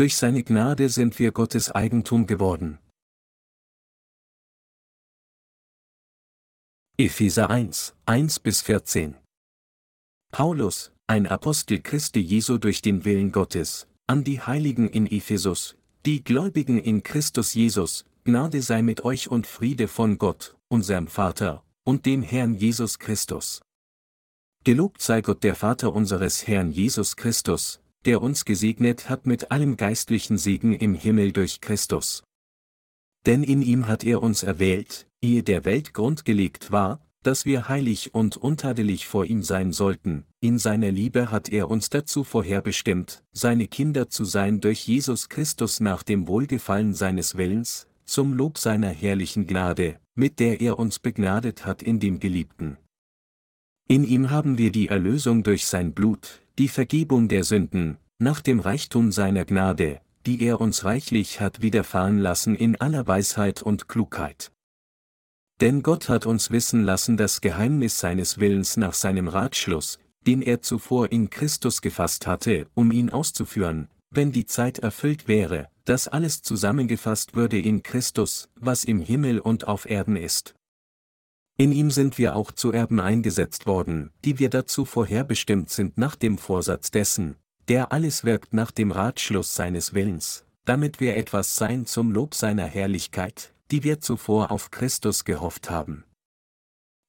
Durch seine Gnade sind wir Gottes Eigentum geworden. Epheser 1, 1 bis 14 Paulus, ein Apostel Christi Jesu durch den Willen Gottes, an die Heiligen in Ephesus, die Gläubigen in Christus Jesus, Gnade sei mit euch und Friede von Gott, unserem Vater, und dem Herrn Jesus Christus. Gelobt sei Gott der Vater unseres Herrn Jesus Christus, der uns gesegnet hat mit allem geistlichen Segen im Himmel durch Christus. Denn in ihm hat er uns erwählt, ehe der Welt Grund gelegt war, dass wir heilig und untadelig vor ihm sein sollten, in seiner Liebe hat er uns dazu vorherbestimmt, seine Kinder zu sein durch Jesus Christus nach dem Wohlgefallen seines Willens, zum Lob seiner herrlichen Gnade, mit der er uns begnadet hat in dem Geliebten. In ihm haben wir die Erlösung durch sein Blut, die Vergebung der Sünden, nach dem Reichtum seiner Gnade, die er uns reichlich hat widerfahren lassen in aller Weisheit und Klugheit. Denn Gott hat uns wissen lassen das Geheimnis seines Willens nach seinem Ratschluss, den er zuvor in Christus gefasst hatte, um ihn auszuführen, wenn die Zeit erfüllt wäre, dass alles zusammengefasst würde in Christus, was im Himmel und auf Erden ist. In ihm sind wir auch zu Erben eingesetzt worden, die wir dazu vorherbestimmt sind nach dem Vorsatz dessen, der alles wirkt nach dem Ratschluss seines Willens, damit wir etwas sein zum Lob seiner Herrlichkeit, die wir zuvor auf Christus gehofft haben.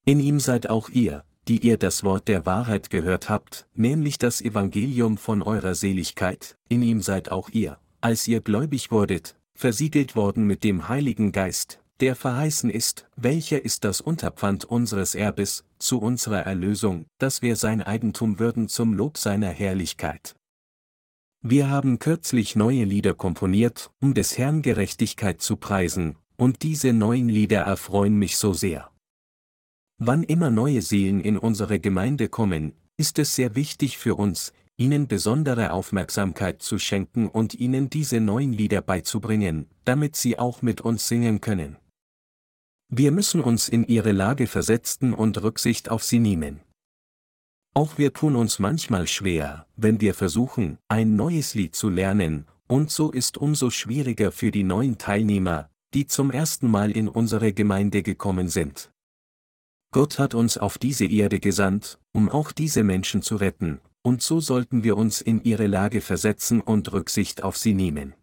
In ihm seid auch ihr, die ihr das Wort der Wahrheit gehört habt, nämlich das Evangelium von eurer Seligkeit, in ihm seid auch ihr, als ihr gläubig wurdet, versiegelt worden mit dem Heiligen Geist, der verheißen ist, welcher ist das Unterpfand unseres Erbes, zu unserer Erlösung, dass wir sein Eigentum würden zum Lob seiner Herrlichkeit. Wir haben kürzlich neue Lieder komponiert, um des Herrn Gerechtigkeit zu preisen, und diese neuen Lieder erfreuen mich so sehr. Wann immer neue Seelen in unsere Gemeinde kommen, ist es sehr wichtig für uns, ihnen besondere Aufmerksamkeit zu schenken und ihnen diese neuen Lieder beizubringen, damit sie auch mit uns singen können. Wir müssen uns in ihre Lage versetzen und Rücksicht auf sie nehmen. Auch wir tun uns manchmal schwer, wenn wir versuchen, ein neues Lied zu lernen, und so ist umso schwieriger für die neuen Teilnehmer, die zum ersten Mal in unsere Gemeinde gekommen sind. Gott hat uns auf diese Erde gesandt, um auch diese Menschen zu retten, und so sollten wir uns in ihre Lage versetzen und Rücksicht auf sie nehmen.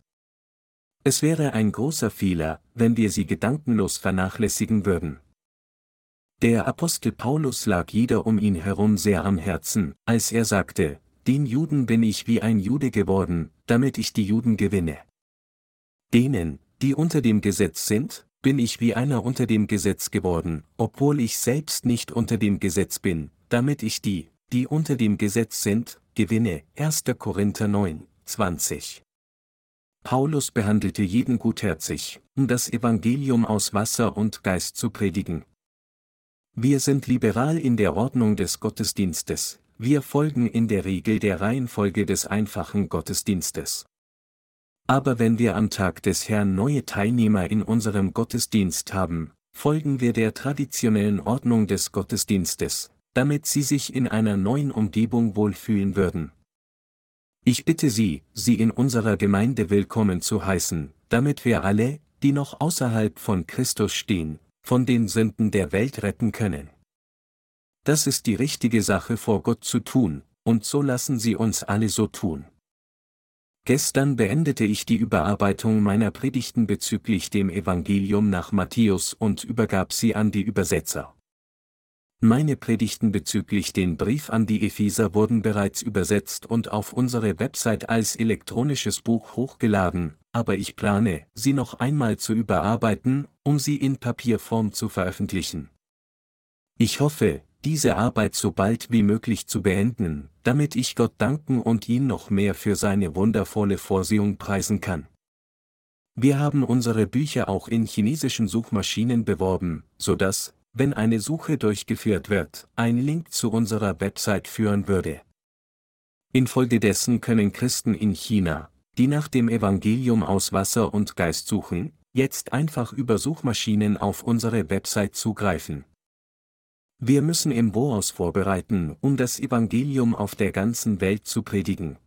Es wäre ein großer Fehler, wenn wir sie gedankenlos vernachlässigen würden. Der Apostel Paulus lag jeder um ihn herum sehr am Herzen, als er sagte, den Juden bin ich wie ein Jude geworden, damit ich die Juden gewinne. Denen, die unter dem Gesetz sind, bin ich wie einer unter dem Gesetz geworden, obwohl ich selbst nicht unter dem Gesetz bin, damit ich die, die unter dem Gesetz sind, gewinne. 1. Korinther 9, 20. Paulus behandelte jeden gutherzig, um das Evangelium aus Wasser und Geist zu predigen. Wir sind liberal in der Ordnung des Gottesdienstes, wir folgen in der Regel der Reihenfolge des einfachen Gottesdienstes. Aber wenn wir am Tag des Herrn neue Teilnehmer in unserem Gottesdienst haben, folgen wir der traditionellen Ordnung des Gottesdienstes, damit sie sich in einer neuen Umgebung wohlfühlen würden. Ich bitte Sie, Sie in unserer Gemeinde willkommen zu heißen, damit wir alle, die noch außerhalb von Christus stehen, von den Sünden der Welt retten können. Das ist die richtige Sache vor Gott zu tun, und so lassen Sie uns alle so tun. Gestern beendete ich die Überarbeitung meiner Predigten bezüglich dem Evangelium nach Matthäus und übergab sie an die Übersetzer. Meine Predigten bezüglich den Brief an die Epheser wurden bereits übersetzt und auf unsere Website als elektronisches Buch hochgeladen, aber ich plane, sie noch einmal zu überarbeiten, um sie in Papierform zu veröffentlichen. Ich hoffe, diese Arbeit so bald wie möglich zu beenden, damit ich Gott danken und ihn noch mehr für seine wundervolle Vorsehung preisen kann. Wir haben unsere Bücher auch in chinesischen Suchmaschinen beworben, so dass, wenn eine Suche durchgeführt wird, ein Link zu unserer Website führen würde. Infolgedessen können Christen in China, die nach dem Evangelium aus Wasser und Geist suchen, jetzt einfach über Suchmaschinen auf unsere Website zugreifen. Wir müssen im Voraus vorbereiten, um das Evangelium auf der ganzen Welt zu predigen.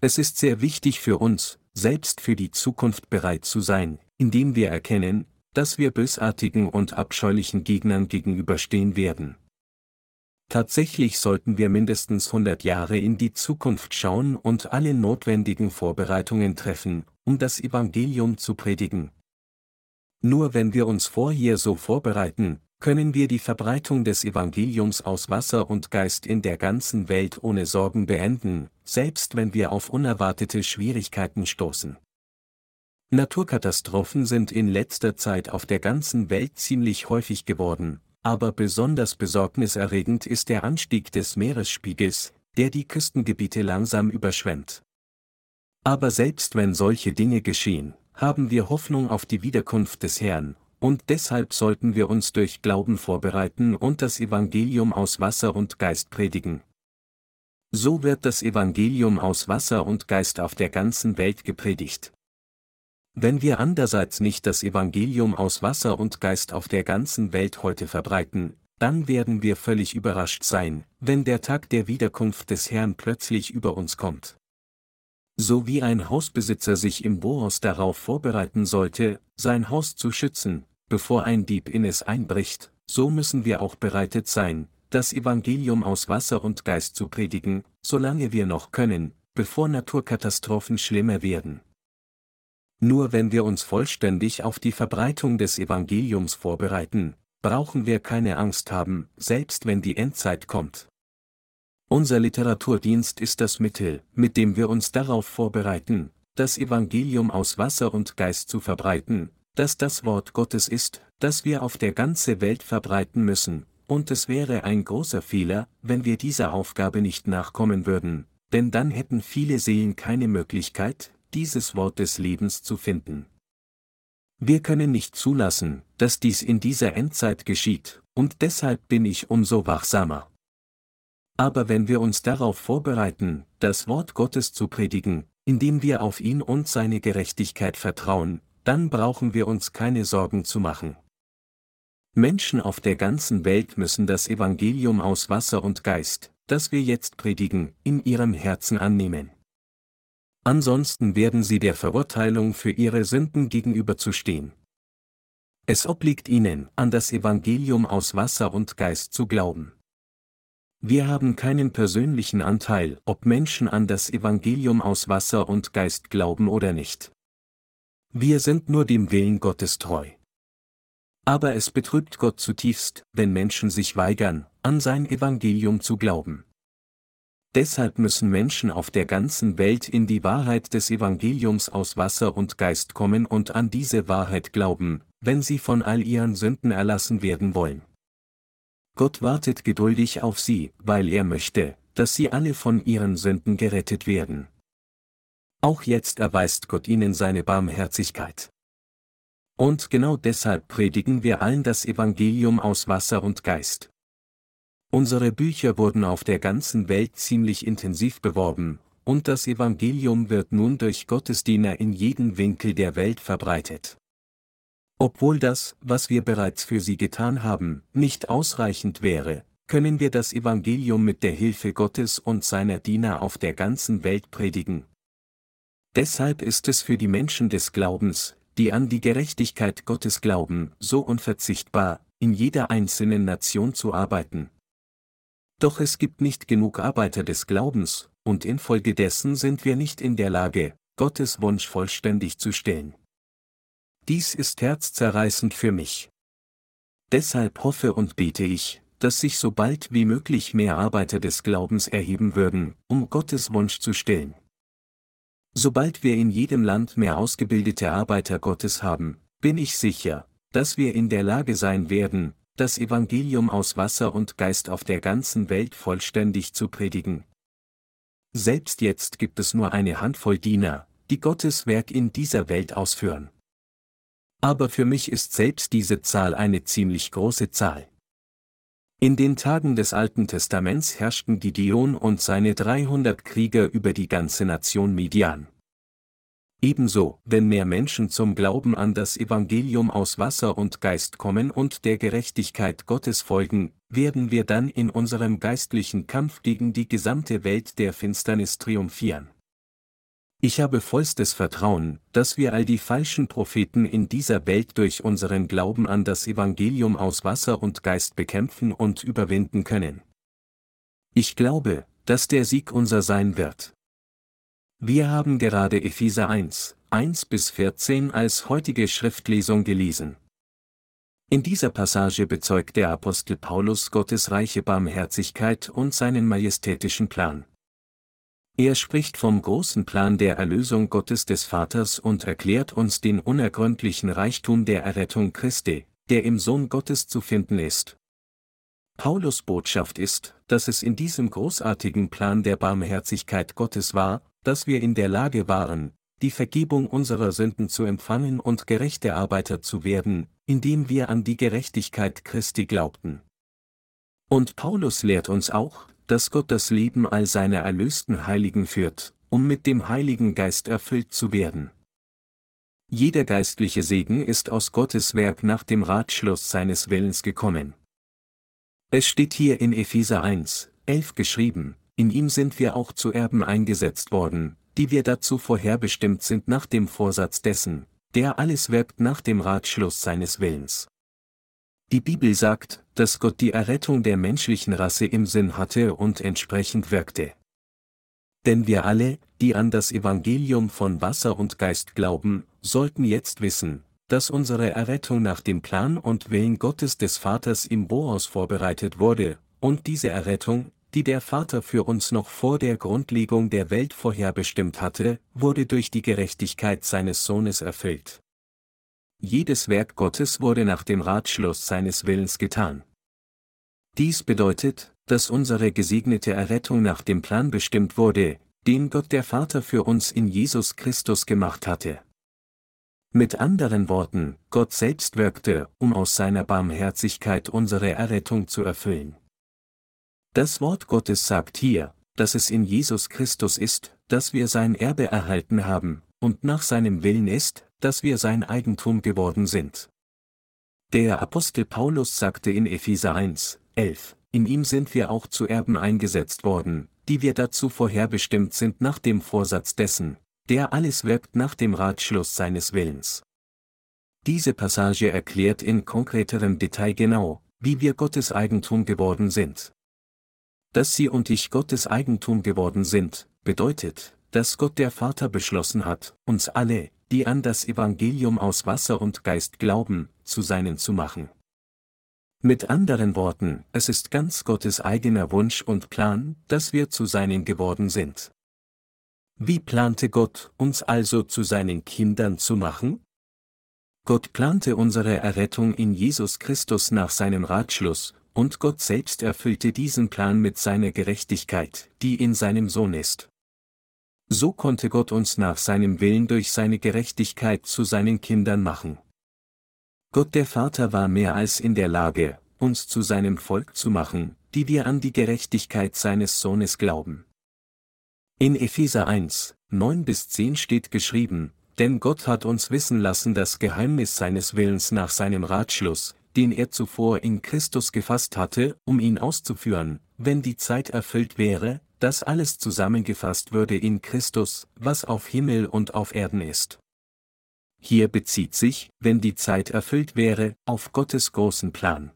Es ist sehr wichtig für uns, selbst für die Zukunft bereit zu sein, indem wir erkennen, dass wir bösartigen und abscheulichen Gegnern gegenüberstehen werden. Tatsächlich sollten wir mindestens 100 Jahre in die Zukunft schauen und alle notwendigen Vorbereitungen treffen, um das Evangelium zu predigen. Nur wenn wir uns vorher so vorbereiten, können wir die Verbreitung des Evangeliums aus Wasser und Geist in der ganzen Welt ohne Sorgen beenden, selbst wenn wir auf unerwartete Schwierigkeiten stoßen. Naturkatastrophen sind in letzter Zeit auf der ganzen Welt ziemlich häufig geworden, aber besonders besorgniserregend ist der Anstieg des Meeresspiegels, der die Küstengebiete langsam überschwemmt. Aber selbst wenn solche Dinge geschehen, haben wir Hoffnung auf die Wiederkunft des Herrn, und deshalb sollten wir uns durch Glauben vorbereiten und das Evangelium aus Wasser und Geist predigen. So wird das Evangelium aus Wasser und Geist auf der ganzen Welt gepredigt. Wenn wir andererseits nicht das Evangelium aus Wasser und Geist auf der ganzen Welt heute verbreiten, dann werden wir völlig überrascht sein, wenn der Tag der Wiederkunft des Herrn plötzlich über uns kommt. So wie ein Hausbesitzer sich im Bohaus darauf vorbereiten sollte, sein Haus zu schützen, bevor ein Dieb in es einbricht, so müssen wir auch bereitet sein, das Evangelium aus Wasser und Geist zu predigen, solange wir noch können, bevor Naturkatastrophen schlimmer werden. Nur wenn wir uns vollständig auf die Verbreitung des Evangeliums vorbereiten, brauchen wir keine Angst haben, selbst wenn die Endzeit kommt. Unser Literaturdienst ist das Mittel, mit dem wir uns darauf vorbereiten, das Evangelium aus Wasser und Geist zu verbreiten, das das Wort Gottes ist, das wir auf der ganzen Welt verbreiten müssen, und es wäre ein großer Fehler, wenn wir dieser Aufgabe nicht nachkommen würden, denn dann hätten viele Seelen keine Möglichkeit, dieses Wort des Lebens zu finden. Wir können nicht zulassen, dass dies in dieser Endzeit geschieht, und deshalb bin ich umso wachsamer. Aber wenn wir uns darauf vorbereiten, das Wort Gottes zu predigen, indem wir auf ihn und seine Gerechtigkeit vertrauen, dann brauchen wir uns keine Sorgen zu machen. Menschen auf der ganzen Welt müssen das Evangelium aus Wasser und Geist, das wir jetzt predigen, in ihrem Herzen annehmen. Ansonsten werden sie der Verurteilung für ihre Sünden gegenüberzustehen. Es obliegt ihnen, an das Evangelium aus Wasser und Geist zu glauben. Wir haben keinen persönlichen Anteil, ob Menschen an das Evangelium aus Wasser und Geist glauben oder nicht. Wir sind nur dem Willen Gottes treu. Aber es betrübt Gott zutiefst, wenn Menschen sich weigern, an sein Evangelium zu glauben. Deshalb müssen Menschen auf der ganzen Welt in die Wahrheit des Evangeliums aus Wasser und Geist kommen und an diese Wahrheit glauben, wenn sie von all ihren Sünden erlassen werden wollen. Gott wartet geduldig auf sie, weil er möchte, dass sie alle von ihren Sünden gerettet werden. Auch jetzt erweist Gott ihnen seine Barmherzigkeit. Und genau deshalb predigen wir allen das Evangelium aus Wasser und Geist. Unsere Bücher wurden auf der ganzen Welt ziemlich intensiv beworben, und das Evangelium wird nun durch Gottesdiener in jedem Winkel der Welt verbreitet. Obwohl das, was wir bereits für sie getan haben, nicht ausreichend wäre, können wir das Evangelium mit der Hilfe Gottes und seiner Diener auf der ganzen Welt predigen. Deshalb ist es für die Menschen des Glaubens, die an die Gerechtigkeit Gottes glauben, so unverzichtbar, in jeder einzelnen Nation zu arbeiten. Doch es gibt nicht genug Arbeiter des Glaubens, und infolgedessen sind wir nicht in der Lage, Gottes Wunsch vollständig zu stellen. Dies ist herzzerreißend für mich. Deshalb hoffe und bete ich, dass sich so bald wie möglich mehr Arbeiter des Glaubens erheben würden, um Gottes Wunsch zu stellen. Sobald wir in jedem Land mehr ausgebildete Arbeiter Gottes haben, bin ich sicher, dass wir in der Lage sein werden, das Evangelium aus Wasser und Geist auf der ganzen Welt vollständig zu predigen. Selbst jetzt gibt es nur eine Handvoll Diener, die Gottes Werk in dieser Welt ausführen. Aber für mich ist selbst diese Zahl eine ziemlich große Zahl. In den Tagen des Alten Testaments herrschten Gideon und seine 300 Krieger über die ganze Nation Midian. Ebenso, wenn mehr Menschen zum Glauben an das Evangelium aus Wasser und Geist kommen und der Gerechtigkeit Gottes folgen, werden wir dann in unserem geistlichen Kampf gegen die gesamte Welt der Finsternis triumphieren. Ich habe vollstes Vertrauen, dass wir all die falschen Propheten in dieser Welt durch unseren Glauben an das Evangelium aus Wasser und Geist bekämpfen und überwinden können. Ich glaube, dass der Sieg unser sein wird. Wir haben gerade Epheser 1, 1 bis 14 als heutige Schriftlesung gelesen. In dieser Passage bezeugt der Apostel Paulus Gottes reiche Barmherzigkeit und seinen majestätischen Plan. Er spricht vom großen Plan der Erlösung Gottes des Vaters und erklärt uns den unergründlichen Reichtum der Errettung Christi, der im Sohn Gottes zu finden ist. Paulus Botschaft ist, dass es in diesem großartigen Plan der Barmherzigkeit Gottes war, dass wir in der Lage waren, die Vergebung unserer Sünden zu empfangen und gerechte Arbeiter zu werden, indem wir an die Gerechtigkeit Christi glaubten. Und Paulus lehrt uns auch, dass Gott das Leben all seiner erlösten Heiligen führt, um mit dem Heiligen Geist erfüllt zu werden. Jeder geistliche Segen ist aus Gottes Werk nach dem Ratschluss seines Willens gekommen. Es steht hier in Epheser 1, 11 geschrieben, in ihm sind wir auch zu Erben eingesetzt worden, die wir dazu vorherbestimmt sind nach dem Vorsatz dessen, der alles wirkt nach dem Ratschluss seines Willens. Die Bibel sagt, dass Gott die Errettung der menschlichen Rasse im Sinn hatte und entsprechend wirkte. Denn wir alle, die an das Evangelium von Wasser und Geist glauben, sollten jetzt wissen, dass unsere Errettung nach dem Plan und Willen Gottes des Vaters im Boas vorbereitet wurde, und diese Errettung, die der Vater für uns noch vor der Grundlegung der Welt vorherbestimmt hatte, wurde durch die Gerechtigkeit seines Sohnes erfüllt. Jedes Werk Gottes wurde nach dem Ratschluss seines Willens getan. Dies bedeutet, dass unsere gesegnete Errettung nach dem Plan bestimmt wurde, den Gott der Vater für uns in Jesus Christus gemacht hatte. Mit anderen Worten, Gott selbst wirkte, um aus seiner Barmherzigkeit unsere Errettung zu erfüllen. Das Wort Gottes sagt hier, dass es in Jesus Christus ist, dass wir sein Erbe erhalten haben, und nach seinem Willen ist, dass wir sein Eigentum geworden sind. Der Apostel Paulus sagte in Epheser 1, 11, in ihm sind wir auch zu Erben eingesetzt worden, die wir dazu vorherbestimmt sind nach dem Vorsatz dessen, der alles wirkt nach dem Ratschluss seines Willens. Diese Passage erklärt in konkreterem Detail genau, wie wir Gottes Eigentum geworden sind. Dass Sie und ich Gottes Eigentum geworden sind, bedeutet, dass Gott der Vater beschlossen hat, uns alle, die an das Evangelium aus Wasser und Geist glauben, zu seinen zu machen. Mit anderen Worten, es ist ganz Gottes eigener Wunsch und Plan, dass wir zu seinen geworden sind. Wie plante Gott, uns also zu seinen Kindern zu machen? Gott plante unsere Errettung in Jesus Christus nach seinem Ratschluss, und Gott selbst erfüllte diesen Plan mit seiner Gerechtigkeit, die in seinem Sohn ist. So konnte Gott uns nach seinem Willen durch seine Gerechtigkeit zu seinen Kindern machen. Gott der Vater war mehr als in der Lage, uns zu seinem Volk zu machen, die wir an die Gerechtigkeit seines Sohnes glauben. In Epheser 1, 9 bis 10 steht geschrieben, denn Gott hat uns wissen lassen das Geheimnis seines Willens nach seinem Ratschluss, den er zuvor in Christus gefasst hatte, um ihn auszuführen, wenn die Zeit erfüllt wäre, das alles zusammengefasst würde in Christus, was auf Himmel und auf Erden ist. Hier bezieht sich, wenn die Zeit erfüllt wäre, auf Gottes großen Plan.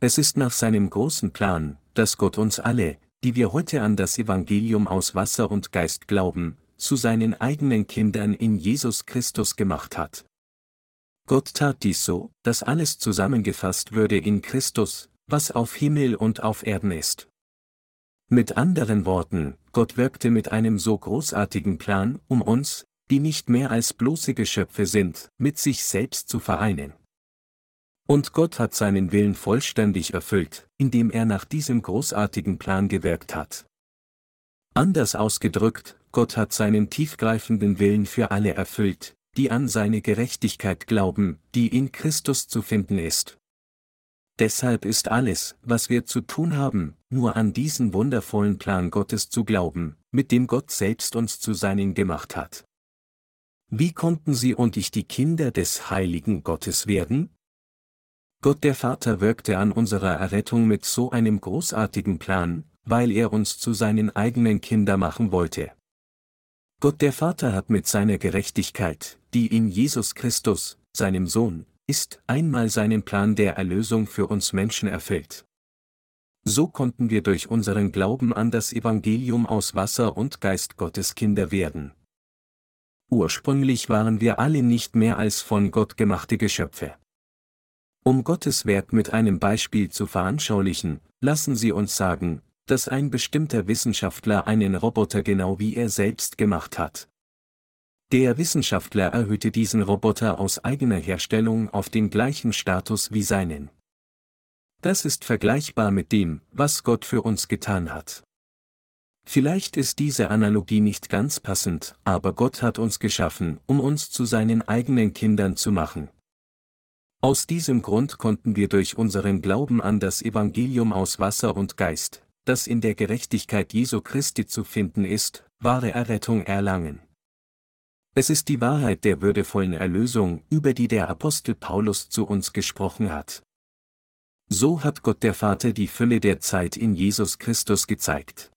Es ist nach seinem großen Plan, dass Gott uns alle, die wir heute an das Evangelium aus Wasser und Geist glauben, zu seinen eigenen Kindern in Jesus Christus gemacht hat. Gott tat dies so, dass alles zusammengefasst würde in Christus, was auf Himmel und auf Erden ist. Mit anderen Worten, Gott wirkte mit einem so großartigen Plan, um uns, die nicht mehr als bloße Geschöpfe sind, mit sich selbst zu vereinen. Und Gott hat seinen Willen vollständig erfüllt, indem er nach diesem großartigen Plan gewirkt hat. Anders ausgedrückt, Gott hat seinen tiefgreifenden Willen für alle erfüllt, die an seine Gerechtigkeit glauben, die in Christus zu finden ist. Deshalb ist alles, was wir zu tun haben, nur an diesen wundervollen Plan Gottes zu glauben, mit dem Gott selbst uns zu seinen gemacht hat. Wie konnten Sie und ich die Kinder des heiligen Gottes werden? Gott der Vater wirkte an unserer Errettung mit so einem großartigen Plan, weil er uns zu seinen eigenen Kindern machen wollte. Gott der Vater hat mit seiner Gerechtigkeit, die in Jesus Christus, seinem Sohn, ist, einmal seinen Plan der Erlösung für uns Menschen erfüllt. So konnten wir durch unseren Glauben an das Evangelium aus Wasser und Geist Gottes Kinder werden. Ursprünglich waren wir alle nicht mehr als von Gott gemachte Geschöpfe. Um Gottes Werk mit einem Beispiel zu veranschaulichen, lassen Sie uns sagen, dass ein bestimmter Wissenschaftler einen Roboter genau wie er selbst gemacht hat. Der Wissenschaftler erhöhte diesen Roboter aus eigener Herstellung auf den gleichen Status wie seinen. Das ist vergleichbar mit dem, was Gott für uns getan hat. Vielleicht ist diese Analogie nicht ganz passend, aber Gott hat uns geschaffen, um uns zu seinen eigenen Kindern zu machen. Aus diesem Grund konnten wir durch unseren Glauben an das Evangelium aus Wasser und Geist, das in der Gerechtigkeit Jesu Christi zu finden ist, wahre Errettung erlangen. Es ist die Wahrheit der würdevollen Erlösung, über die der Apostel Paulus zu uns gesprochen hat. So hat Gott der Vater die Fülle der Zeit in Jesus Christus gezeigt.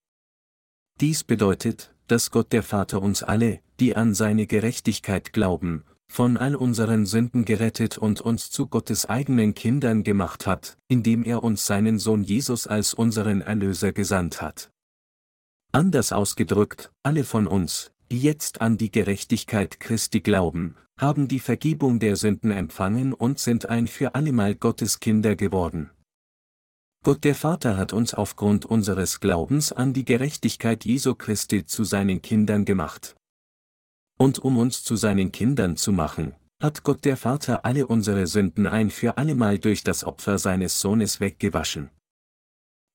Dies bedeutet, dass Gott der Vater uns alle, die an seine Gerechtigkeit glauben, von all unseren Sünden gerettet und uns zu Gottes eigenen Kindern gemacht hat, indem er uns seinen Sohn Jesus als unseren Erlöser gesandt hat. Anders ausgedrückt, alle von uns, die jetzt an die Gerechtigkeit Christi glauben, haben die Vergebung der Sünden empfangen und sind ein für allemal Gottes Kinder geworden. Gott der Vater hat uns aufgrund unseres Glaubens an die Gerechtigkeit Jesu Christi zu seinen Kindern gemacht. Und um uns zu seinen Kindern zu machen, hat Gott der Vater alle unsere Sünden ein für allemal durch das Opfer seines Sohnes weggewaschen.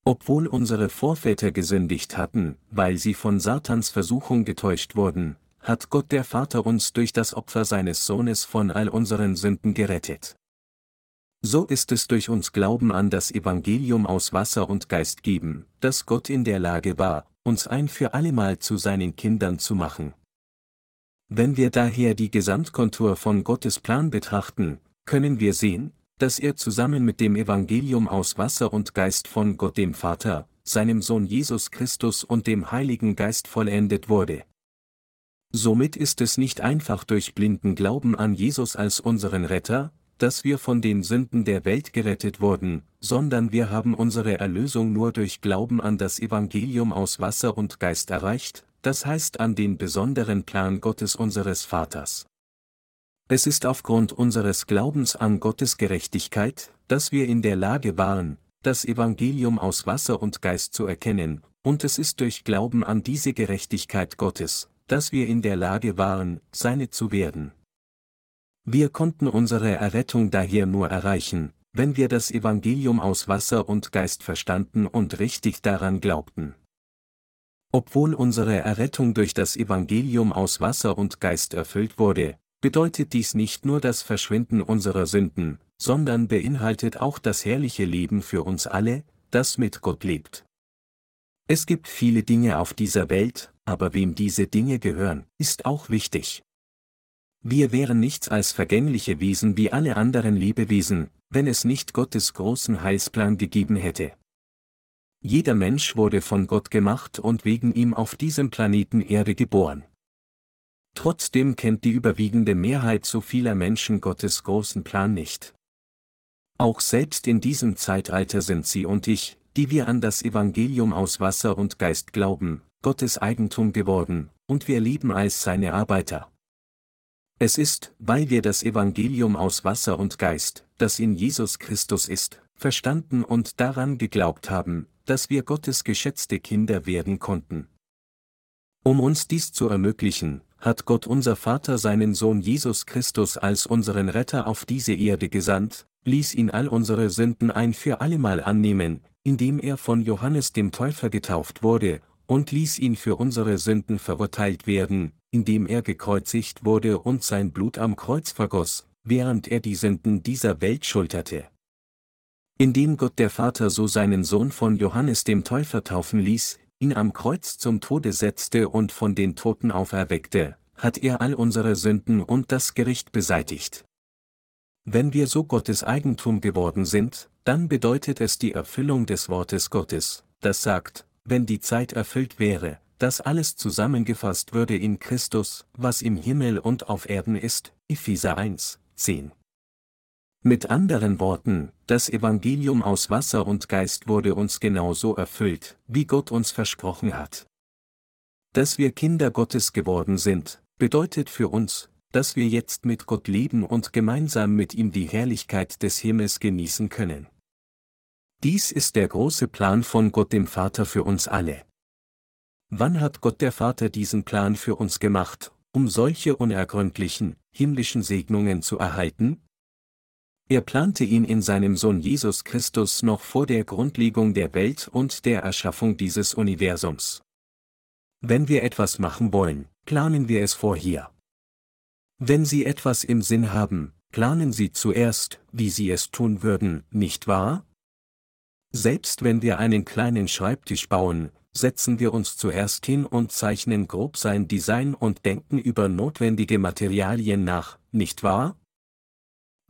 Obwohl unsere Vorväter gesündigt hatten, weil sie von Satans Versuchung getäuscht wurden, hat Gott der Vater uns durch das Opfer seines Sohnes von all unseren Sünden gerettet. So ist es durch uns Glauben an das Evangelium aus Wasser und Geist geben, dass Gott in der Lage war, uns ein für allemal zu seinen Kindern zu machen. Wenn wir daher die Gesamtkontur von Gottes Plan betrachten, können wir sehen, dass er zusammen mit dem Evangelium aus Wasser und Geist von Gott dem Vater, seinem Sohn Jesus Christus und dem Heiligen Geist vollendet wurde. Somit ist es nicht einfach durch blinden Glauben an Jesus als unseren Retter, dass wir von den Sünden der Welt gerettet wurden, sondern wir haben unsere Erlösung nur durch Glauben an das Evangelium aus Wasser und Geist erreicht, das heißt an den besonderen Plan Gottes unseres Vaters. Es ist aufgrund unseres Glaubens an Gottes Gerechtigkeit, dass wir in der Lage waren, das Evangelium aus Wasser und Geist zu erkennen, und es ist durch Glauben an diese Gerechtigkeit Gottes, dass wir in der Lage waren, seine zu werden. Wir konnten unsere Errettung daher nur erreichen, wenn wir das Evangelium aus Wasser und Geist verstanden und richtig daran glaubten. Obwohl unsere Errettung durch das Evangelium aus Wasser und Geist erfüllt wurde, bedeutet dies nicht nur das Verschwinden unserer Sünden, sondern beinhaltet auch das herrliche Leben für uns alle, das mit Gott lebt. Es gibt viele Dinge auf dieser Welt, aber wem diese Dinge gehören, ist auch wichtig. Wir wären nichts als vergängliche Wesen wie alle anderen Lebewesen, wenn es nicht Gottes großen Heilsplan gegeben hätte. Jeder Mensch wurde von Gott gemacht und wegen ihm auf diesem Planeten Erde geboren. Trotzdem kennt die überwiegende Mehrheit so vieler Menschen Gottes großen Plan nicht. Auch selbst in diesem Zeitalter sind Sie und ich, die wir an das Evangelium aus Wasser und Geist glauben, Gottes Eigentum geworden, und wir leben als seine Arbeiter. Es ist, weil wir das Evangelium aus Wasser und Geist, das in Jesus Christus ist, verstanden und daran geglaubt haben, dass wir Gottes geschätzte Kinder werden konnten. Um uns dies zu ermöglichen, hat Gott unser Vater seinen Sohn Jesus Christus als unseren Retter auf diese Erde gesandt, ließ ihn all unsere Sünden ein für allemal annehmen, indem er von Johannes dem Täufer getauft wurde, und ließ ihn für unsere Sünden verurteilt werden, indem er gekreuzigt wurde und sein Blut am Kreuz vergoss, während er die Sünden dieser Welt schulterte. Indem Gott der Vater so seinen Sohn von Johannes dem Täufer taufen ließ, ihn am Kreuz zum Tode setzte und von den Toten auferweckte, hat er all unsere Sünden und das Gericht beseitigt. Wenn wir so Gottes Eigentum geworden sind, dann bedeutet es die Erfüllung des Wortes Gottes, das sagt, wenn die Zeit erfüllt wäre, dass alles zusammengefasst würde in Christus, was im Himmel und auf Erden ist, Epheser 1, 10. Mit anderen Worten, das Evangelium aus Wasser und Geist wurde uns genauso erfüllt, wie Gott uns versprochen hat. Dass wir Kinder Gottes geworden sind, bedeutet für uns, dass wir jetzt mit Gott leben und gemeinsam mit ihm die Herrlichkeit des Himmels genießen können. Dies ist der große Plan von Gott dem Vater für uns alle. Wann hat Gott der Vater diesen Plan für uns gemacht, um solche unergründlichen, himmlischen Segnungen zu erhalten? Er plante ihn in seinem Sohn Jesus Christus noch vor der Grundlegung der Welt und der Erschaffung dieses Universums. Wenn wir etwas machen wollen, planen wir es vorher. Wenn Sie etwas im Sinn haben, planen Sie zuerst, wie Sie es tun würden, nicht wahr? Selbst wenn wir einen kleinen Schreibtisch bauen, setzen wir uns zuerst hin und zeichnen grob sein Design und denken über notwendige Materialien nach, nicht wahr?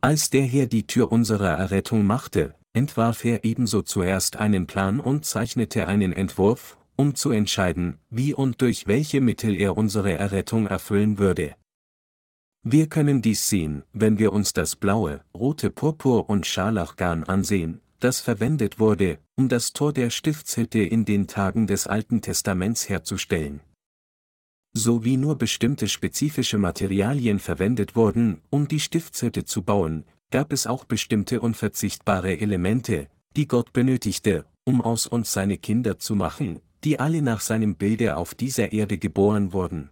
Als der Herr die Tür unserer Errettung machte, entwarf er ebenso zuerst einen Plan und zeichnete einen Entwurf, um zu entscheiden, wie und durch welche Mittel er unsere Errettung erfüllen würde. Wir können dies sehen, wenn wir uns das blaue, rote Purpur und Scharlachgarn ansehen, das verwendet wurde, um das Tor der Stiftshütte in den Tagen des Alten Testaments herzustellen. So wie nur bestimmte spezifische Materialien verwendet wurden, um die Stiftshütte zu bauen, gab es auch bestimmte unverzichtbare Elemente, die Gott benötigte, um aus uns seine Kinder zu machen, die alle nach seinem Bilde auf dieser Erde geboren wurden.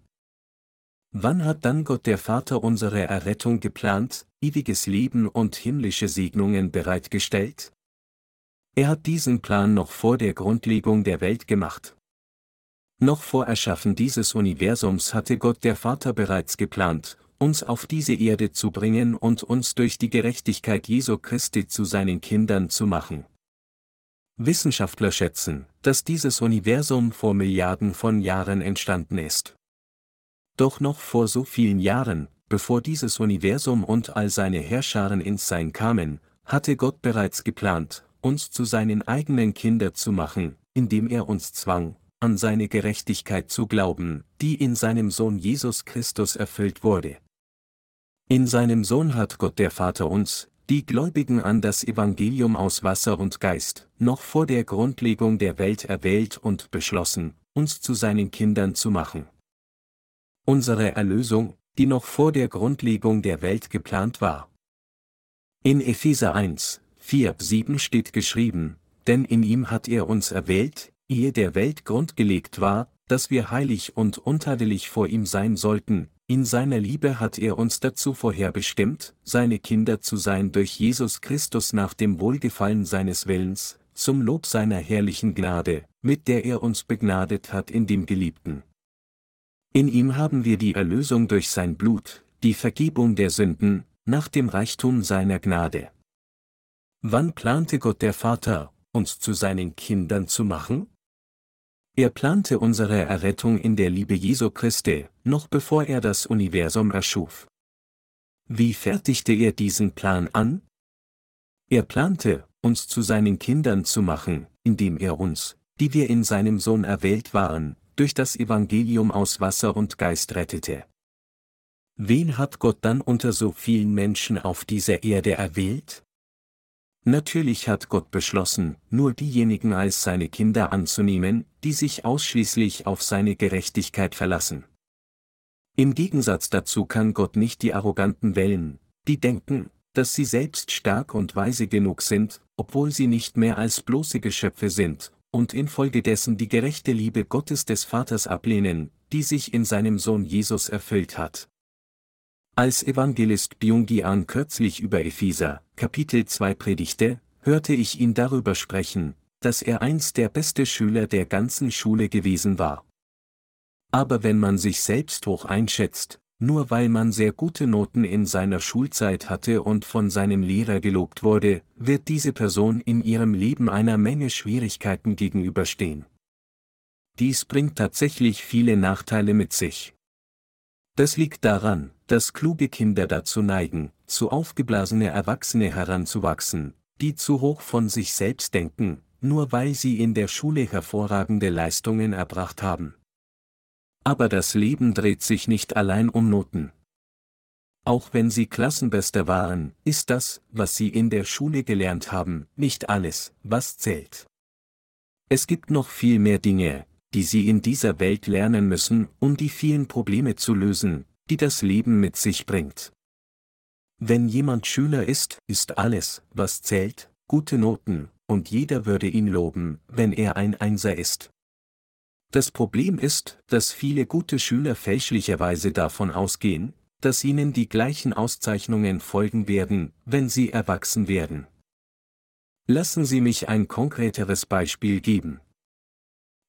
Wann hat dann Gott der Vater unsere Errettung geplant, ewiges Leben und himmlische Segnungen bereitgestellt? Er hat diesen Plan noch vor der Grundlegung der Welt gemacht. Noch vor Erschaffen dieses Universums hatte Gott der Vater bereits geplant, uns auf diese Erde zu bringen und uns durch die Gerechtigkeit Jesu Christi zu seinen Kindern zu machen. Wissenschaftler schätzen, dass dieses Universum vor Milliarden von Jahren entstanden ist. Doch noch vor so vielen Jahren, bevor dieses Universum und all seine Herrscharen ins Sein kamen, hatte Gott bereits geplant, uns zu seinen eigenen Kindern zu machen, indem er uns zwang, an seine Gerechtigkeit zu glauben, die in seinem Sohn Jesus Christus erfüllt wurde. In seinem Sohn hat Gott der Vater uns, die Gläubigen an das Evangelium aus Wasser und Geist, noch vor der Grundlegung der Welt erwählt und beschlossen, uns zu seinen Kindern zu machen. Unsere Erlösung, die noch vor der Grundlegung der Welt geplant war. In Epheser 1, 4, 7 steht geschrieben, denn in ihm hat er uns erwählt, ehe der Welt grundgelegt war, dass wir heilig und untadelig vor ihm sein sollten, in seiner Liebe hat er uns dazu vorherbestimmt, seine Kinder zu sein durch Jesus Christus nach dem Wohlgefallen seines Willens, zum Lob seiner herrlichen Gnade, mit der er uns begnadet hat in dem Geliebten. In ihm haben wir die Erlösung durch sein Blut, die Vergebung der Sünden, nach dem Reichtum seiner Gnade. Wann plante Gott der Vater, uns zu seinen Kindern zu machen? Er plante unsere Errettung in der Liebe Jesu Christi, noch bevor er das Universum erschuf. Wie fertigte er diesen Plan an? Er plante, uns zu seinen Kindern zu machen, indem er uns, die wir in seinem Sohn erwählt waren, durch das Evangelium aus Wasser und Geist rettete. Wen hat Gott dann unter so vielen Menschen auf dieser Erde erwählt? Natürlich hat Gott beschlossen, nur diejenigen als seine Kinder anzunehmen, die sich ausschließlich auf seine Gerechtigkeit verlassen. Im Gegensatz dazu kann Gott nicht die Arroganten wählen, die denken, dass sie selbst stark und weise genug sind, obwohl sie nicht mehr als bloße Geschöpfe sind, und infolgedessen die gerechte Liebe Gottes des Vaters ablehnen, die sich in seinem Sohn Jesus erfüllt hat. Als Evangelist Byung-Gi-an kürzlich über Epheser, Kapitel 2 predigte, hörte ich ihn darüber sprechen, dass er einst der beste Schüler der ganzen Schule gewesen war. Aber wenn man sich selbst hoch einschätzt, nur weil man sehr gute Noten in seiner Schulzeit hatte und von seinem Lehrer gelobt wurde, wird diese Person in ihrem Leben einer Menge Schwierigkeiten gegenüberstehen. Dies bringt tatsächlich viele Nachteile mit sich. Das liegt daran, dass kluge Kinder dazu neigen, zu aufgeblasene Erwachsene heranzuwachsen, die zu hoch von sich selbst denken, nur weil sie in der Schule hervorragende Leistungen erbracht haben. Aber das Leben dreht sich nicht allein um Noten. Auch wenn sie Klassenbester waren, ist das, was sie in der Schule gelernt haben, nicht alles, was zählt. Es gibt noch viel mehr Dinge, die sie in dieser Welt lernen müssen, um die vielen Probleme zu lösen, die das Leben mit sich bringt. Wenn jemand Schüler ist, ist alles, was zählt, gute Noten, und jeder würde ihn loben, wenn er ein Einser ist. Das Problem ist, dass viele gute Schüler fälschlicherweise davon ausgehen, dass ihnen die gleichen Auszeichnungen folgen werden, wenn sie erwachsen werden. Lassen Sie mich ein konkreteres Beispiel geben.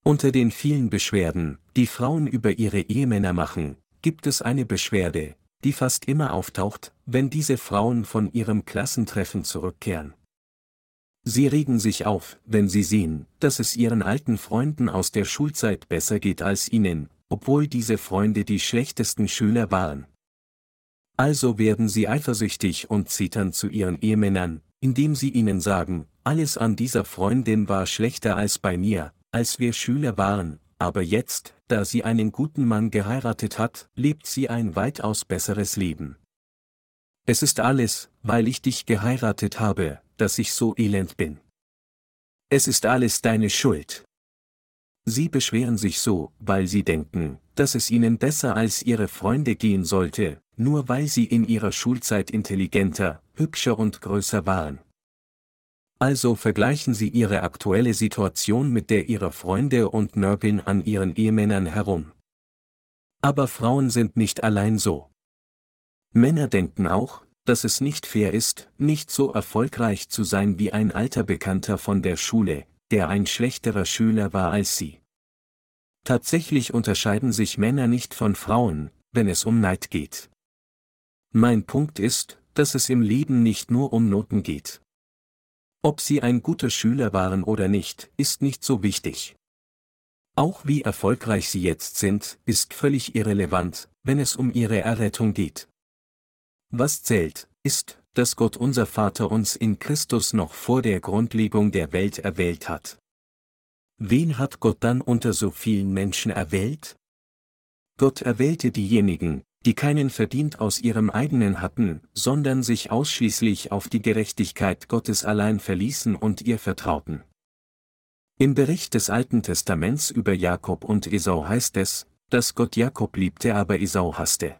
Unter den vielen Beschwerden, die Frauen über ihre Ehemänner machen, gibt es eine Beschwerde, die fast immer auftaucht, wenn diese Frauen von ihrem Klassentreffen zurückkehren. Sie regen sich auf, wenn sie sehen, dass es ihren alten Freunden aus der Schulzeit besser geht als ihnen, obwohl diese Freunde die schlechtesten Schüler waren. Also werden sie eifersüchtig und zittern zu ihren Ehemännern, indem sie ihnen sagen, alles an dieser Freundin war schlechter als bei mir, als wir Schüler waren, aber jetzt, da sie einen guten Mann geheiratet hat, lebt sie ein weitaus besseres Leben. Es ist alles, weil ich dich geheiratet habe, dass ich so elend bin. Es ist alles deine Schuld. Sie beschweren sich so, weil sie denken, dass es ihnen besser als ihre Freunde gehen sollte, nur weil sie in ihrer Schulzeit intelligenter, hübscher und größer waren. Also vergleichen sie ihre aktuelle Situation mit der ihrer Freunde und nörgeln an ihren Ehemännern herum. Aber Frauen sind nicht allein so. Männer denken auch, dass es nicht fair ist, nicht so erfolgreich zu sein wie ein alter Bekannter von der Schule, der ein schlechterer Schüler war als sie. Tatsächlich unterscheiden sich Männer nicht von Frauen, wenn es um Neid geht. Mein Punkt ist, dass es im Leben nicht nur um Noten geht. Ob sie ein guter Schüler waren oder nicht, ist nicht so wichtig. Auch wie erfolgreich sie jetzt sind, ist völlig irrelevant, wenn es um ihre Errettung geht. Was zählt, ist, dass Gott unser Vater uns in Christus noch vor der Grundlegung der Welt erwählt hat. Wen hat Gott dann unter so vielen Menschen erwählt? Gott erwählte diejenigen, die keinen Verdient aus ihrem eigenen hatten, sondern sich ausschließlich auf die Gerechtigkeit Gottes allein verließen und ihr vertrauten. Im Bericht des Alten Testaments über Jakob und Esau heißt es, dass Gott Jakob liebte, aber Esau hasste.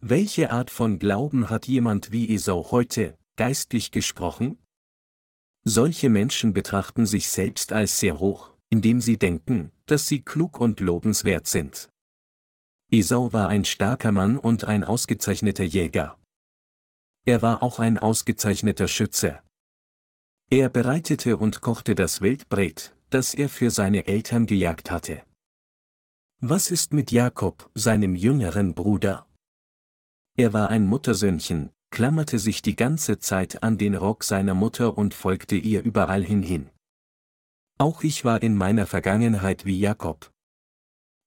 Welche Art von Glauben hat jemand wie Esau heute, geistlich gesprochen? Solche Menschen betrachten sich selbst als sehr hoch, indem sie denken, dass sie klug und lobenswert sind. Esau war ein starker Mann und ein ausgezeichneter Jäger. Er war auch ein ausgezeichneter Schütze. Er bereitete und kochte das Wildbret, das er für seine Eltern gejagt hatte. Was ist mit Jakob, seinem jüngeren Bruder? Er war ein Muttersöhnchen, klammerte sich die ganze Zeit an den Rock seiner Mutter und folgte ihr überall hin. Auch ich war in meiner Vergangenheit wie Jakob,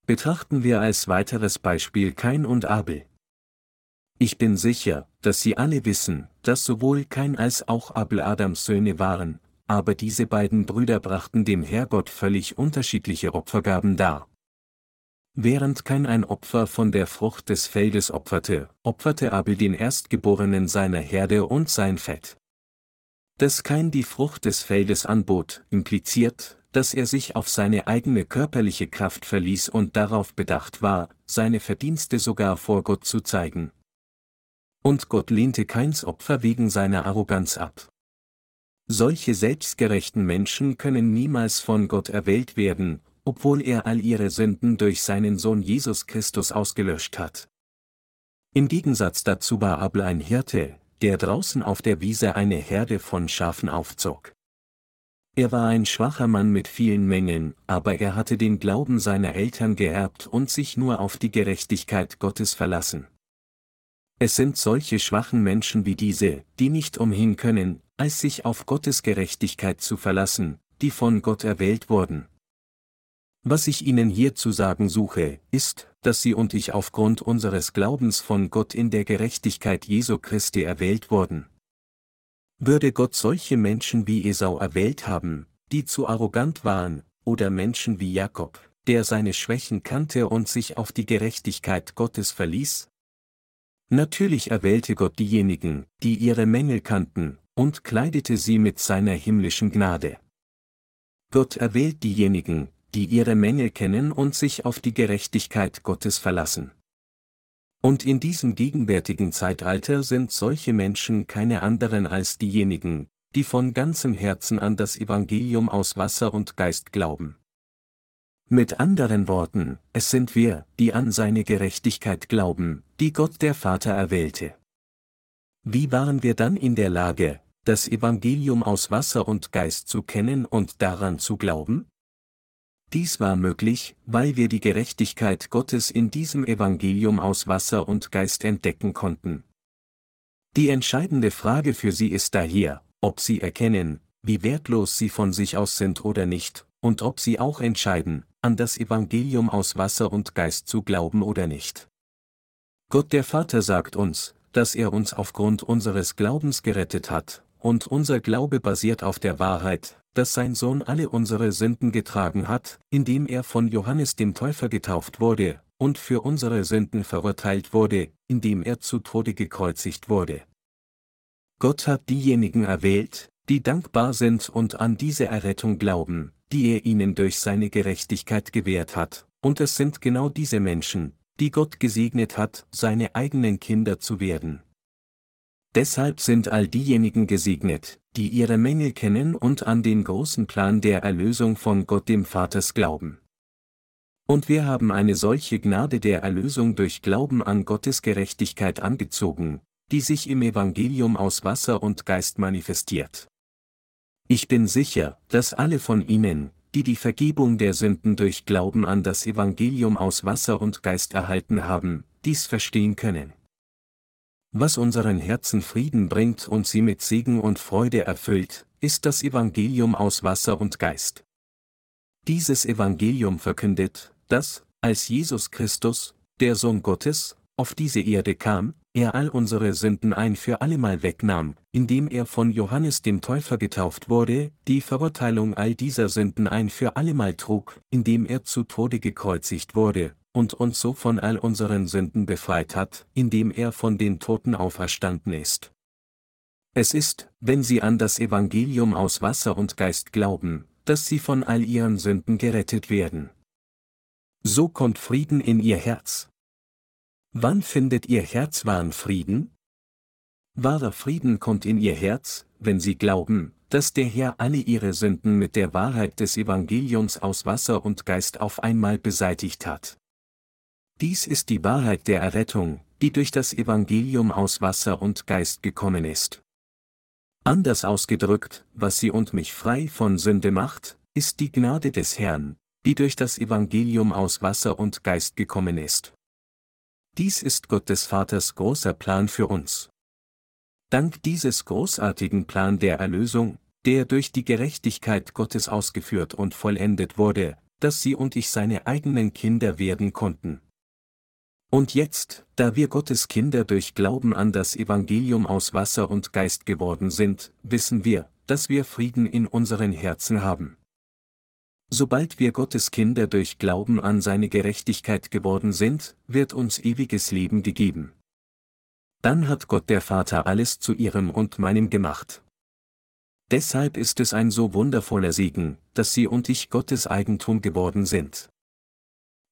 Betrachten wir als weiteres Beispiel Kain und Abel. Ich bin sicher, dass Sie alle wissen, dass sowohl Kain als auch Abel Adams Söhne waren, aber diese beiden Brüder brachten dem Herrgott völlig unterschiedliche Opfergaben dar. Während Kain ein Opfer von der Frucht des Feldes opferte, opferte Abel den Erstgeborenen seiner Herde und sein Fett. Dass Kain die Frucht des Feldes anbot, impliziert, dass er sich auf seine eigene körperliche Kraft verließ und darauf bedacht war, seine Verdienste sogar vor Gott zu zeigen. Und Gott lehnte keins Opfer wegen seiner Arroganz ab. Solche selbstgerechten Menschen können niemals von Gott erwählt werden, obwohl er all ihre Sünden durch seinen Sohn Jesus Christus ausgelöscht hat. Im Gegensatz dazu war Abel ein Hirte, der draußen auf der Wiese eine Herde von Schafen aufzog. Er war ein schwacher Mann mit vielen Mängeln, aber er hatte den Glauben seiner Eltern geerbt und sich nur auf die Gerechtigkeit Gottes verlassen. Es sind solche schwachen Menschen wie diese, die nicht umhin können, als sich auf Gottes Gerechtigkeit zu verlassen, die von Gott erwählt wurden. Was ich Ihnen hier zu sagen suche, ist, dass Sie und ich aufgrund unseres Glaubens von Gott in der Gerechtigkeit Jesu Christi erwählt wurden. Würde Gott solche Menschen wie Esau erwählt haben, die zu arrogant waren, oder Menschen wie Jakob, der seine Schwächen kannte und sich auf die Gerechtigkeit Gottes verließ? Natürlich erwählte Gott diejenigen, die ihre Mängel kannten, und kleidete sie mit seiner himmlischen Gnade. Gott erwählt diejenigen, die ihre Mängel kennen und sich auf die Gerechtigkeit Gottes verlassen. Und in diesem gegenwärtigen Zeitalter sind solche Menschen keine anderen als diejenigen, die von ganzem Herzen an das Evangelium aus Wasser und Geist glauben. Mit anderen Worten, es sind wir, die an seine Gerechtigkeit glauben, die Gott der Vater erwählte. Wie waren wir dann in der Lage, das Evangelium aus Wasser und Geist zu kennen und daran zu glauben? Dies war möglich, weil wir die Gerechtigkeit Gottes in diesem Evangelium aus Wasser und Geist entdecken konnten. Die entscheidende Frage für sie ist daher, ob sie erkennen, wie wertlos sie von sich aus sind oder nicht, und ob sie auch entscheiden, an das Evangelium aus Wasser und Geist zu glauben oder nicht. Gott der Vater sagt uns, dass er uns aufgrund unseres Glaubens gerettet hat, und unser Glaube basiert auf der Wahrheit, dass sein Sohn alle unsere Sünden getragen hat, indem er von Johannes dem Täufer getauft wurde, und für unsere Sünden verurteilt wurde, indem er zu Tode gekreuzigt wurde. Gott hat diejenigen erwählt, die dankbar sind und an diese Errettung glauben, die er ihnen durch seine Gerechtigkeit gewährt hat, und es sind genau diese Menschen, die Gott gesegnet hat, seine eigenen Kinder zu werden. Deshalb sind all diejenigen gesegnet, die ihre Mängel kennen und an den großen Plan der Erlösung von Gott dem Vaters glauben. Und wir haben eine solche Gnade der Erlösung durch Glauben an Gottes Gerechtigkeit angezogen, die sich im Evangelium aus Wasser und Geist manifestiert. Ich bin sicher, dass alle von Ihnen, die die Vergebung der Sünden durch Glauben an das Evangelium aus Wasser und Geist erhalten haben, dies verstehen können. Was unseren Herzen Frieden bringt und sie mit Segen und Freude erfüllt, ist das Evangelium aus Wasser und Geist. Dieses Evangelium verkündet, dass, als Jesus Christus, der Sohn Gottes, auf diese Erde kam, er all unsere Sünden ein für allemal wegnahm, indem er von Johannes dem Täufer getauft wurde, die Verurteilung all dieser Sünden ein für allemal trug, indem er zu Tode gekreuzigt wurde, und uns so von all unseren Sünden befreit hat, indem er von den Toten auferstanden ist. Es ist, wenn sie an das Evangelium aus Wasser und Geist glauben, dass sie von all ihren Sünden gerettet werden. So kommt Frieden in ihr Herz. Wann findet ihr Herz wahren Frieden? Wahrer Frieden kommt in ihr Herz, wenn sie glauben, dass der Herr alle ihre Sünden mit der Wahrheit des Evangeliums aus Wasser und Geist auf einmal beseitigt hat. Dies ist die Wahrheit der Errettung, die durch das Evangelium aus Wasser und Geist gekommen ist. Anders ausgedrückt, was sie und mich frei von Sünde macht, ist die Gnade des Herrn, die durch das Evangelium aus Wasser und Geist gekommen ist. Dies ist Gott des Vaters großer Plan für uns. Dank dieses großartigen Plan der Erlösung, der durch die Gerechtigkeit Gottes ausgeführt und vollendet wurde, dass Sie und ich seine eigenen Kinder werden konnten. Und jetzt, da wir Gottes Kinder durch Glauben an das Evangelium aus Wasser und Geist geworden sind, wissen wir, dass wir Frieden in unseren Herzen haben. Sobald wir Gottes Kinder durch Glauben an seine Gerechtigkeit geworden sind, wird uns ewiges Leben gegeben. Dann hat Gott der Vater alles zu ihrem und meinem gemacht. Deshalb ist es ein so wundervoller Segen, dass Sie und ich Gottes Eigentum geworden sind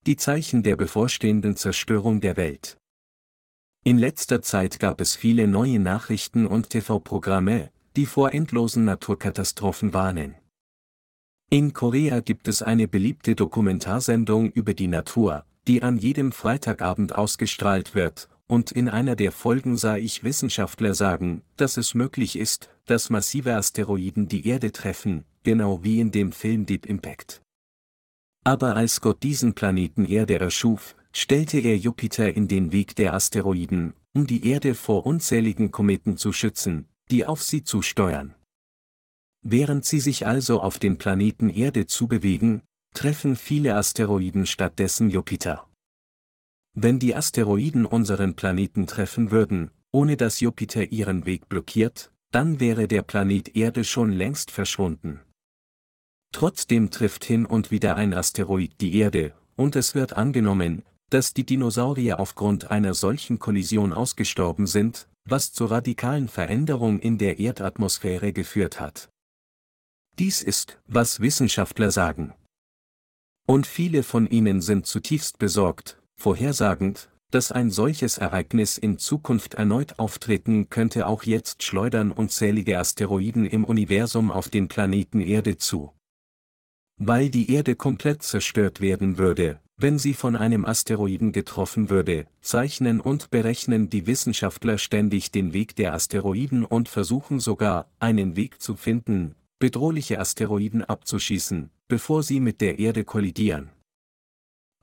die Zeichen der bevorstehenden Zerstörung der Welt. In letzter Zeit gab es viele neue Nachrichten und TV-Programme, die vor endlosen Naturkatastrophen warnen. In Korea gibt es eine beliebte Dokumentarsendung über die Natur, die an jedem Freitagabend ausgestrahlt wird, und in einer der Folgen sah ich Wissenschaftler sagen, dass es möglich ist, dass massive Asteroiden die Erde treffen, genau wie in dem Film Deep Impact. Aber als Gott diesen Planeten Erde erschuf, stellte er Jupiter in den Weg der Asteroiden, um die Erde vor unzähligen Kometen zu schützen, die auf sie zusteuern. Während sie sich also auf den Planeten Erde zubewegen, treffen viele Asteroiden stattdessen Jupiter. Wenn die Asteroiden unseren Planeten treffen würden, ohne dass Jupiter ihren Weg blockiert, dann wäre der Planet Erde schon längst verschwunden. Trotzdem trifft hin und wieder ein Asteroid die Erde, und es wird angenommen, dass die Dinosaurier aufgrund einer solchen Kollision ausgestorben sind, was zur radikalen Veränderung in der Erdatmosphäre geführt hat. Dies ist, was Wissenschaftler sagen. Und viele von ihnen sind zutiefst besorgt, vorhersagend, dass ein solches Ereignis in Zukunft erneut auftreten könnte auch jetzt schleudern unzählige Asteroiden im Universum auf den Planeten Erde zu. Weil die Erde komplett zerstört werden würde, wenn sie von einem Asteroiden getroffen würde, zeichnen und berechnen die Wissenschaftler ständig den Weg der Asteroiden und versuchen sogar, einen Weg zu finden, bedrohliche Asteroiden abzuschießen, bevor sie mit der Erde kollidieren.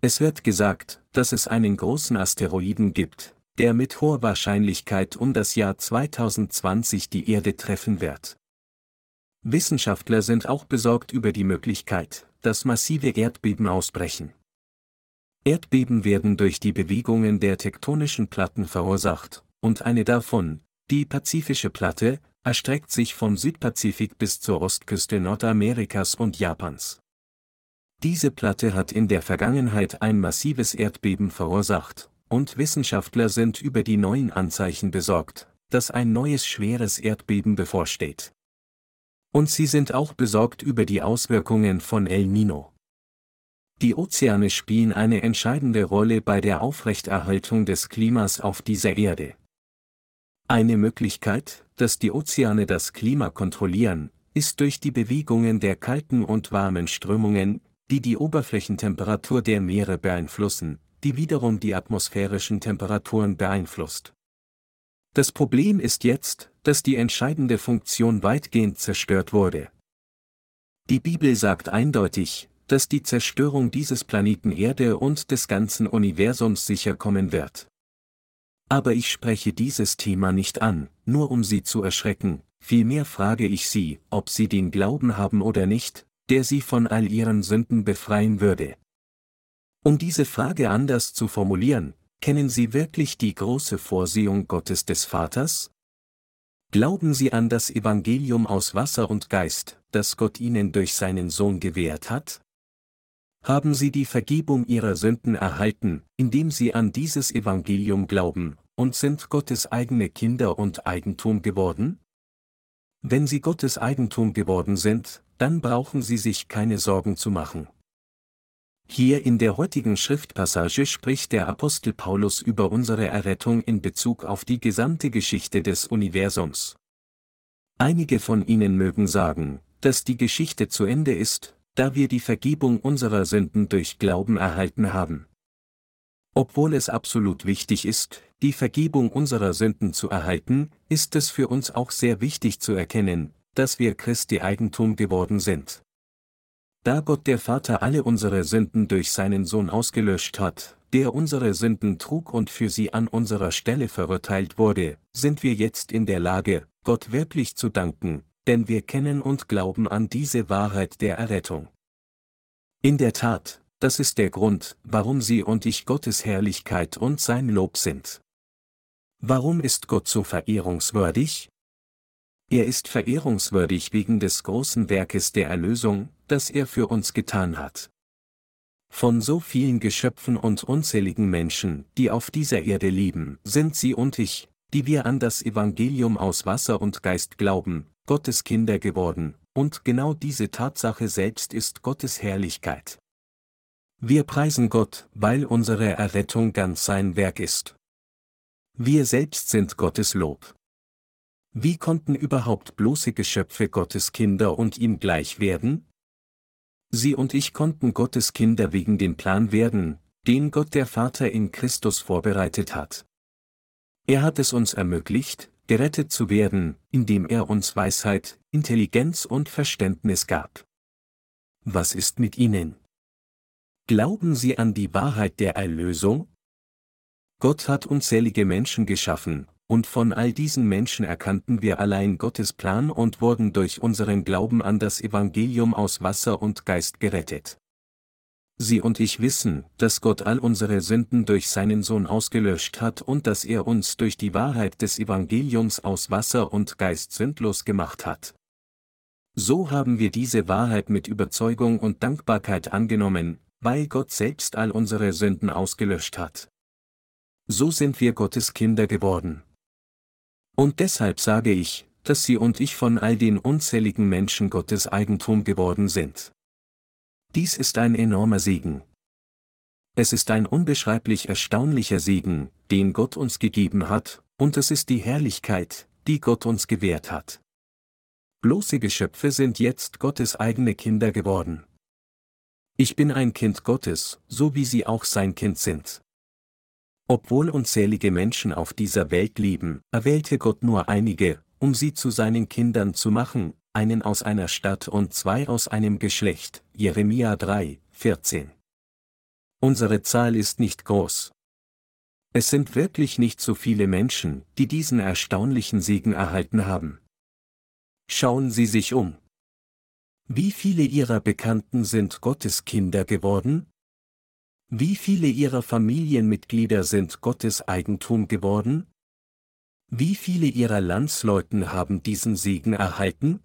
Es wird gesagt, dass es einen großen Asteroiden gibt, der mit hoher Wahrscheinlichkeit um das Jahr 2020 die Erde treffen wird. Wissenschaftler sind auch besorgt über die Möglichkeit, dass massive Erdbeben ausbrechen. Erdbeben werden durch die Bewegungen der tektonischen Platten verursacht, und eine davon, die Pazifische Platte, erstreckt sich vom Südpazifik bis zur Ostküste Nordamerikas und Japans. Diese Platte hat in der Vergangenheit ein massives Erdbeben verursacht, und Wissenschaftler sind über die neuen Anzeichen besorgt, dass ein neues schweres Erdbeben bevorsteht. Und sie sind auch besorgt über die Auswirkungen von El Nino. Die Ozeane spielen eine entscheidende Rolle bei der Aufrechterhaltung des Klimas auf dieser Erde. Eine Möglichkeit, dass die Ozeane das Klima kontrollieren, ist durch die Bewegungen der kalten und warmen Strömungen, die die Oberflächentemperatur der Meere beeinflussen, die wiederum die atmosphärischen Temperaturen beeinflusst. Das Problem ist jetzt, dass die entscheidende Funktion weitgehend zerstört wurde. Die Bibel sagt eindeutig, dass die Zerstörung dieses Planeten Erde und des ganzen Universums sicher kommen wird. Aber ich spreche dieses Thema nicht an, nur um Sie zu erschrecken, vielmehr frage ich Sie, ob Sie den Glauben haben oder nicht, der sie von all ihren Sünden befreien würde. Um diese Frage anders zu formulieren, kennen Sie wirklich die große Vorsehung Gottes des Vaters? Glauben Sie an das Evangelium aus Wasser und Geist, das Gott Ihnen durch seinen Sohn gewährt hat? Haben Sie die Vergebung Ihrer Sünden erhalten, indem Sie an dieses Evangelium glauben, und sind Gottes eigene Kinder und Eigentum geworden? Wenn Sie Gottes Eigentum geworden sind, dann brauchen Sie sich keine Sorgen zu machen. Hier in der heutigen Schriftpassage spricht der Apostel Paulus über unsere Errettung in Bezug auf die gesamte Geschichte des Universums. Einige von Ihnen mögen sagen, dass die Geschichte zu Ende ist, da wir die Vergebung unserer Sünden durch Glauben erhalten haben. Obwohl es absolut wichtig ist, die Vergebung unserer Sünden zu erhalten, ist es für uns auch sehr wichtig zu erkennen, dass wir Christi Eigentum geworden sind. Da Gott der Vater alle unsere Sünden durch seinen Sohn ausgelöscht hat, der unsere Sünden trug und für sie an unserer Stelle verurteilt wurde, sind wir jetzt in der Lage, Gott wirklich zu danken, denn wir kennen und glauben an diese Wahrheit der Errettung. In der Tat, das ist der Grund, warum Sie und ich Gottes Herrlichkeit und sein Lob sind. Warum ist Gott so verehrungswürdig? Er ist verehrungswürdig wegen des großen Werkes der Erlösung, das er für uns getan hat. Von so vielen Geschöpfen und unzähligen Menschen, die auf dieser Erde leben, sind Sie und ich, die wir an das Evangelium aus Wasser und Geist glauben, Gottes Kinder geworden, und genau diese Tatsache selbst ist Gottes Herrlichkeit. Wir preisen Gott, weil unsere Errettung ganz sein Werk ist. Wir selbst sind Gottes Lob. Wie konnten überhaupt bloße Geschöpfe Gottes Kinder und ihm gleich werden? Sie und ich konnten Gottes Kinder wegen dem Plan werden, den Gott der Vater in Christus vorbereitet hat. Er hat es uns ermöglicht, gerettet zu werden, indem er uns Weisheit, Intelligenz und Verständnis gab. Was ist mit Ihnen? Glauben Sie an die Wahrheit der Erlösung? Gott hat unzählige Menschen geschaffen, und von all diesen Menschen erkannten wir allein Gottes Plan und wurden durch unseren Glauben an das Evangelium aus Wasser und Geist gerettet. Sie und ich wissen, dass Gott all unsere Sünden durch seinen Sohn ausgelöscht hat und dass er uns durch die Wahrheit des Evangeliums aus Wasser und Geist sündlos gemacht hat. So haben wir diese Wahrheit mit Überzeugung und Dankbarkeit angenommen, weil Gott selbst all unsere Sünden ausgelöscht hat. So sind wir Gottes Kinder geworden. Und deshalb sage ich, dass Sie und ich von all den unzähligen Menschen Gottes Eigentum geworden sind. Dies ist ein enormer Segen. Es ist ein unbeschreiblich erstaunlicher Segen, den Gott uns gegeben hat, und es ist die Herrlichkeit, die Gott uns gewährt hat. Bloße Geschöpfe sind jetzt Gottes eigene Kinder geworden. Ich bin ein Kind Gottes, so wie Sie auch sein Kind sind. Obwohl unzählige Menschen auf dieser Welt leben, erwählte Gott nur einige, um sie zu seinen Kindern zu machen, einen aus einer Stadt und zwei aus einem Geschlecht. Jeremia 3, 14. Unsere Zahl ist nicht groß. Es sind wirklich nicht so viele Menschen, die diesen erstaunlichen Segen erhalten haben. Schauen Sie sich um. Wie viele Ihrer Bekannten sind Gottes Kinder geworden? Wie viele Ihrer Familienmitglieder sind Gottes Eigentum geworden? Wie viele Ihrer Landsleuten haben diesen Segen erhalten?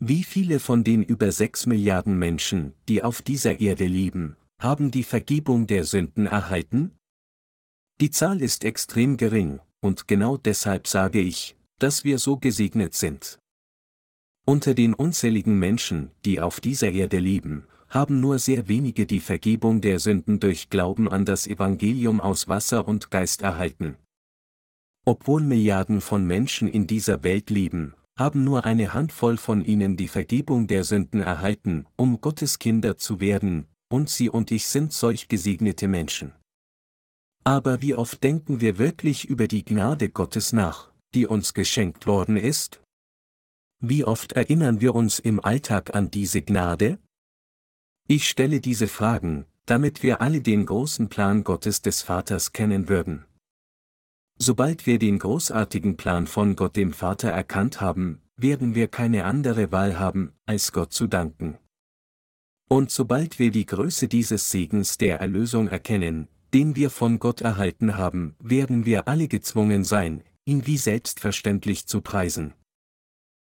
Wie viele von den über sechs Milliarden Menschen, die auf dieser Erde leben, haben die Vergebung der Sünden erhalten? Die Zahl ist extrem gering, und genau deshalb sage ich, dass wir so gesegnet sind. Unter den unzähligen Menschen, die auf dieser Erde leben, haben nur sehr wenige die Vergebung der Sünden durch Glauben an das Evangelium aus Wasser und Geist erhalten. Obwohl Milliarden von Menschen in dieser Welt leben, haben nur eine Handvoll von ihnen die Vergebung der Sünden erhalten, um Gottes Kinder zu werden, und Sie und ich sind solch gesegnete Menschen. Aber wie oft denken wir wirklich über die Gnade Gottes nach, die uns geschenkt worden ist? Wie oft erinnern wir uns im Alltag an diese Gnade? Ich stelle diese Fragen, damit wir alle den großen Plan Gottes des Vaters kennen würden. Sobald wir den großartigen Plan von Gott dem Vater erkannt haben, werden wir keine andere Wahl haben, als Gott zu danken. Und sobald wir die Größe dieses Segens der Erlösung erkennen, den wir von Gott erhalten haben, werden wir alle gezwungen sein, ihn wie selbstverständlich zu preisen.